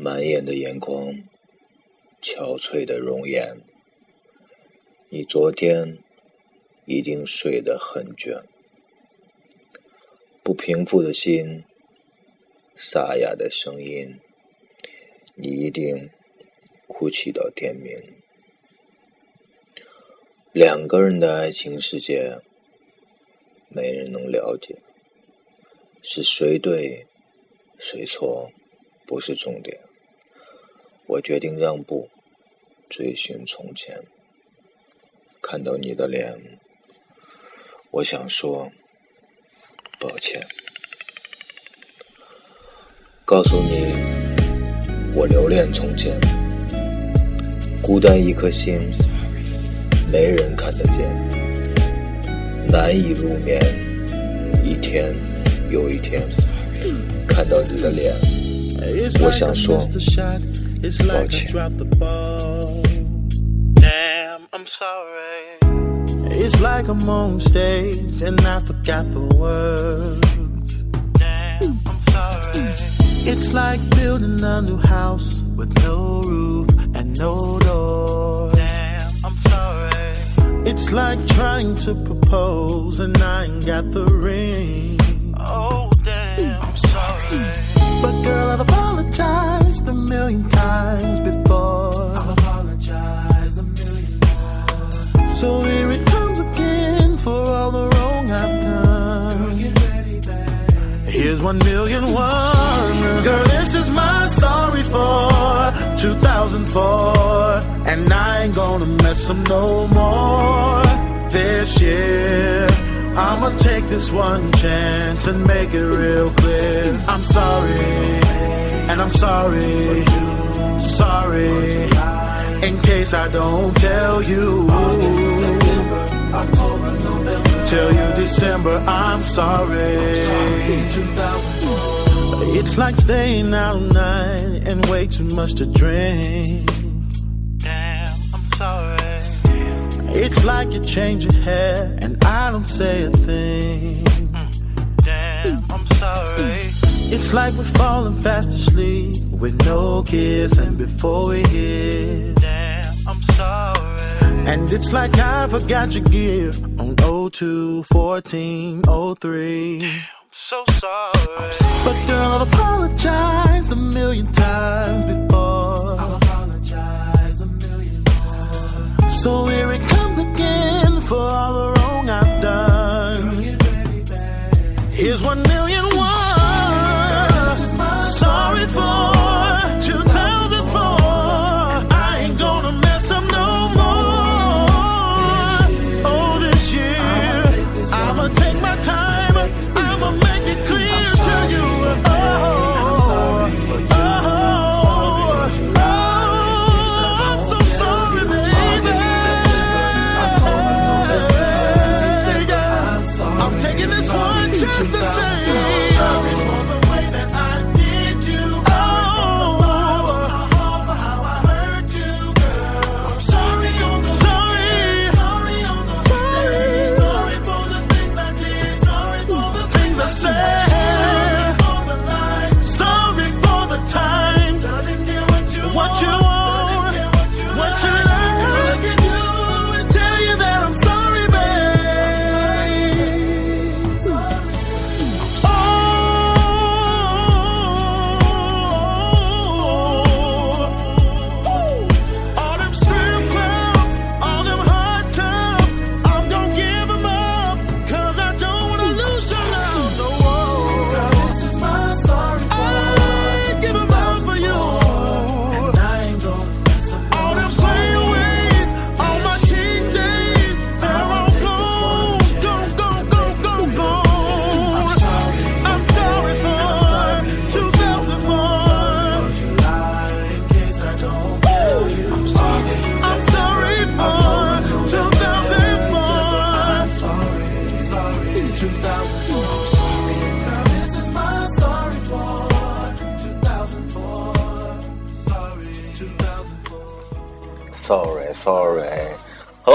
满眼的眼眶，憔悴的容颜。你昨天一定睡得很倦，不平复的心，沙哑的声音，你一定哭泣到天明。两个人的爱情世界，没人能了解，是谁对，谁错，不是重点。我决定让步，追寻从前。看到你的脸，我想说抱歉。告诉你，我留恋从前，孤单一颗心，没人看得见，难以入眠，一天又一天，看到你的脸，我想说。It's like I dropped the ball. Damn, I'm sorry. It's like I'm on stage and I forgot the words. Damn, I'm sorry. It's like building a new house with no roof and no doors. Damn, I'm sorry. It's like trying to propose and I ain't got the ring. Oh, gonna no more this year. I'ma take this one chance and make it real clear. I'm sorry, and I'm sorry, sorry. In case I don't tell you, tell you December, I'm sorry. It's like staying out all night and way too much to drink. It's like you change your hair and I don't say a thing. Mm. Damn, I'm sorry. It's like we're falling fast asleep with no kiss and before we hit. Damn, I'm sorry. And it's like I forgot your gift on 02 14 03. Damn, so sorry. But girl, I've apologized a million times before. I've apologized a million times. So here it comes again for all the wrong I've done. Here's one million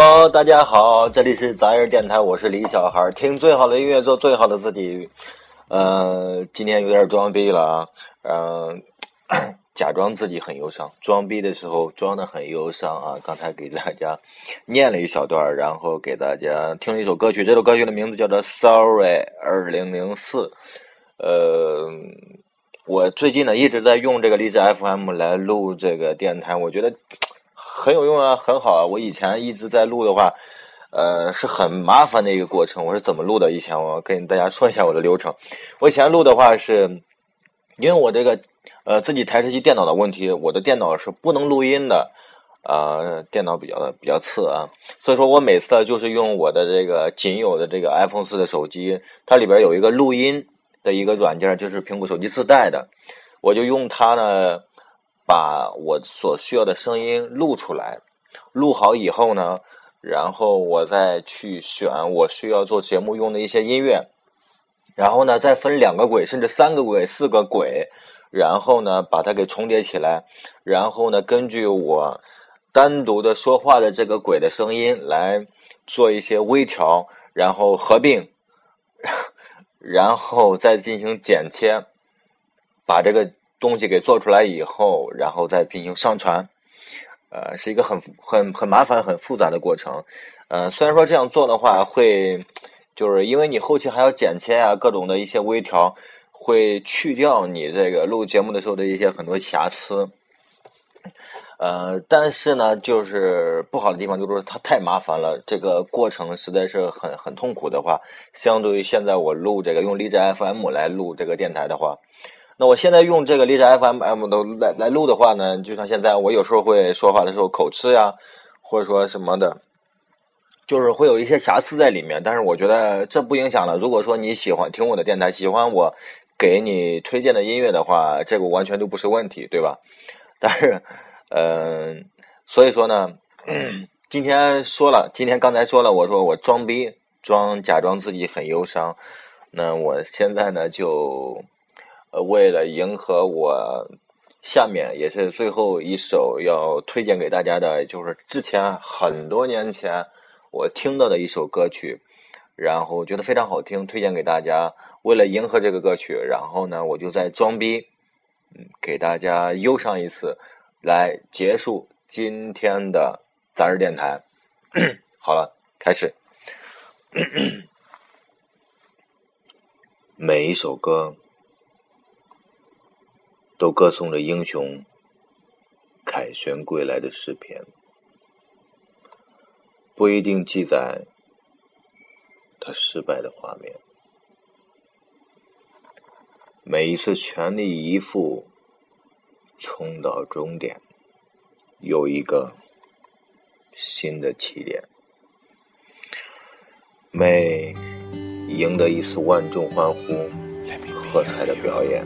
Hello，大家好，这里是杂音电台，我是李小孩，听最好的音乐，做最好的自己。呃，今天有点装逼了啊，嗯、假装自己很忧伤，装逼的时候装的很忧伤啊！刚才给大家念了一小段，然后给大家听了一首歌曲，这首歌曲的名字叫做《Sorry 二零零四》。呃，我最近呢一直在用这个荔枝 FM 来录这个电台，我觉得很有用啊，很好啊！我以前一直在录的话。呃，是很麻烦的一个过程。我是怎么录的？以前我跟大家说一下我的流程。我以前录的话是，因为我这个呃自己台式机电脑的问题，我的电脑是不能录音的，啊，电脑比较比较次啊，所以说我每次就是用我的这个仅有的这个 iPhone 四的手机，它里边有一个录音的一个软件，就是苹果手机自带的，我就用它呢，把我所需要的声音录出来，录好以后呢。然后我再去选我需要做节目用的一些音乐，然后呢，再分两个轨，甚至三个轨、四个轨，然后呢，把它给重叠起来，然后呢，根据我单独的说话的这个轨的声音来做一些微调，然后合并，然后再进行剪切，把这个东西给做出来以后，然后再进行上传。呃，是一个很很很麻烦、很复杂的过程。呃，虽然说这样做的话，会就是因为你后期还要剪切啊，各种的一些微调，会去掉你这个录节目的时候的一些很多瑕疵。呃，但是呢，就是不好的地方就是它太麻烦了，这个过程实在是很很痛苦的话，相对于现在我录这个用荔枝 FM 来录这个电台的话。那我现在用这个荔枝 FM 都来来录的话呢，就像现在我有时候会说话的时候口吃呀，或者说什么的，就是会有一些瑕疵在里面。但是我觉得这不影响了。如果说你喜欢听我的电台，喜欢我给你推荐的音乐的话，这个完全都不是问题，对吧？但是，嗯，所以说呢，今天说了，今天刚才说了，我说我装逼，装假装自己很忧伤。那我现在呢就。呃，为了迎合我，下面也是最后一首要推荐给大家的，就是之前很多年前我听到的一首歌曲，然后觉得非常好听，推荐给大家。为了迎合这个歌曲，然后呢，我就在装逼，给大家忧伤一次，来结束今天的杂志电台。好了，开始。每一首歌。都歌颂着英雄凯旋归来的诗篇，不一定记载他失败的画面。每一次全力以赴冲到终点，有一个新的起点。每赢得一次万众欢呼、喝彩的表演。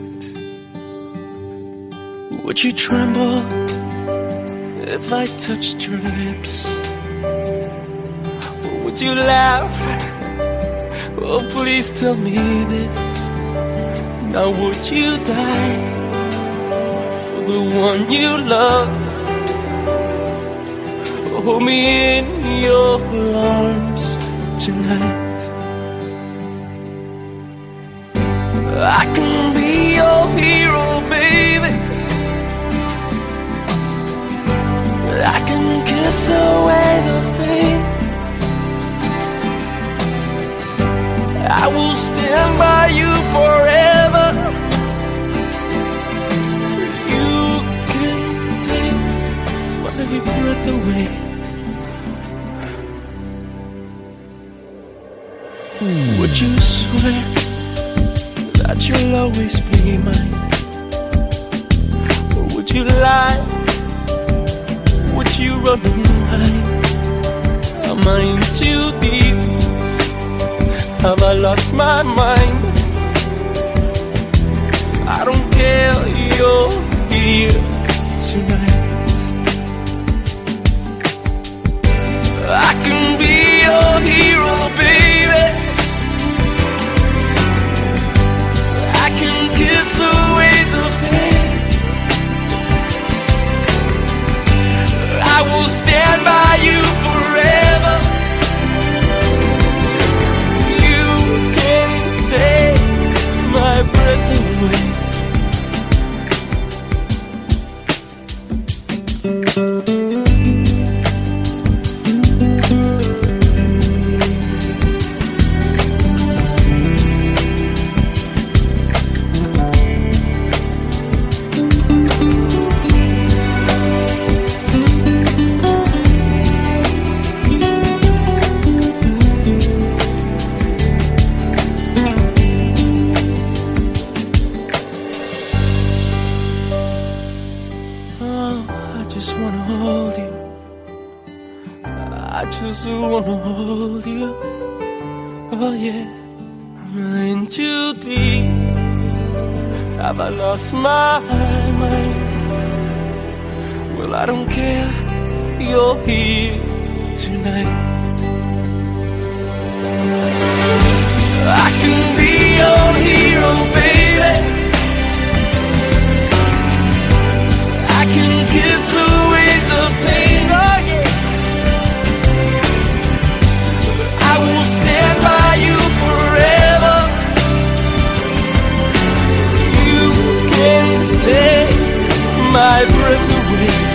Would you tremble if I touched your lips? Or would you laugh? Oh, please tell me this. Now, would you die for the one you love? Hold me in your arms tonight. I can be your hero, baby. I can kiss away the pain. I will stand by you forever. You can take my breath away. Would you swear that you'll always be mine? Or would you lie? you running high? Am I in too deep? Have I lost my mind? I don't care, you're here tonight. I can be your hero, baby. just wanna hold you. Oh yeah, I'm in too deep. Have I lost my mind? Well, I don't care. You're here tonight. my breath away.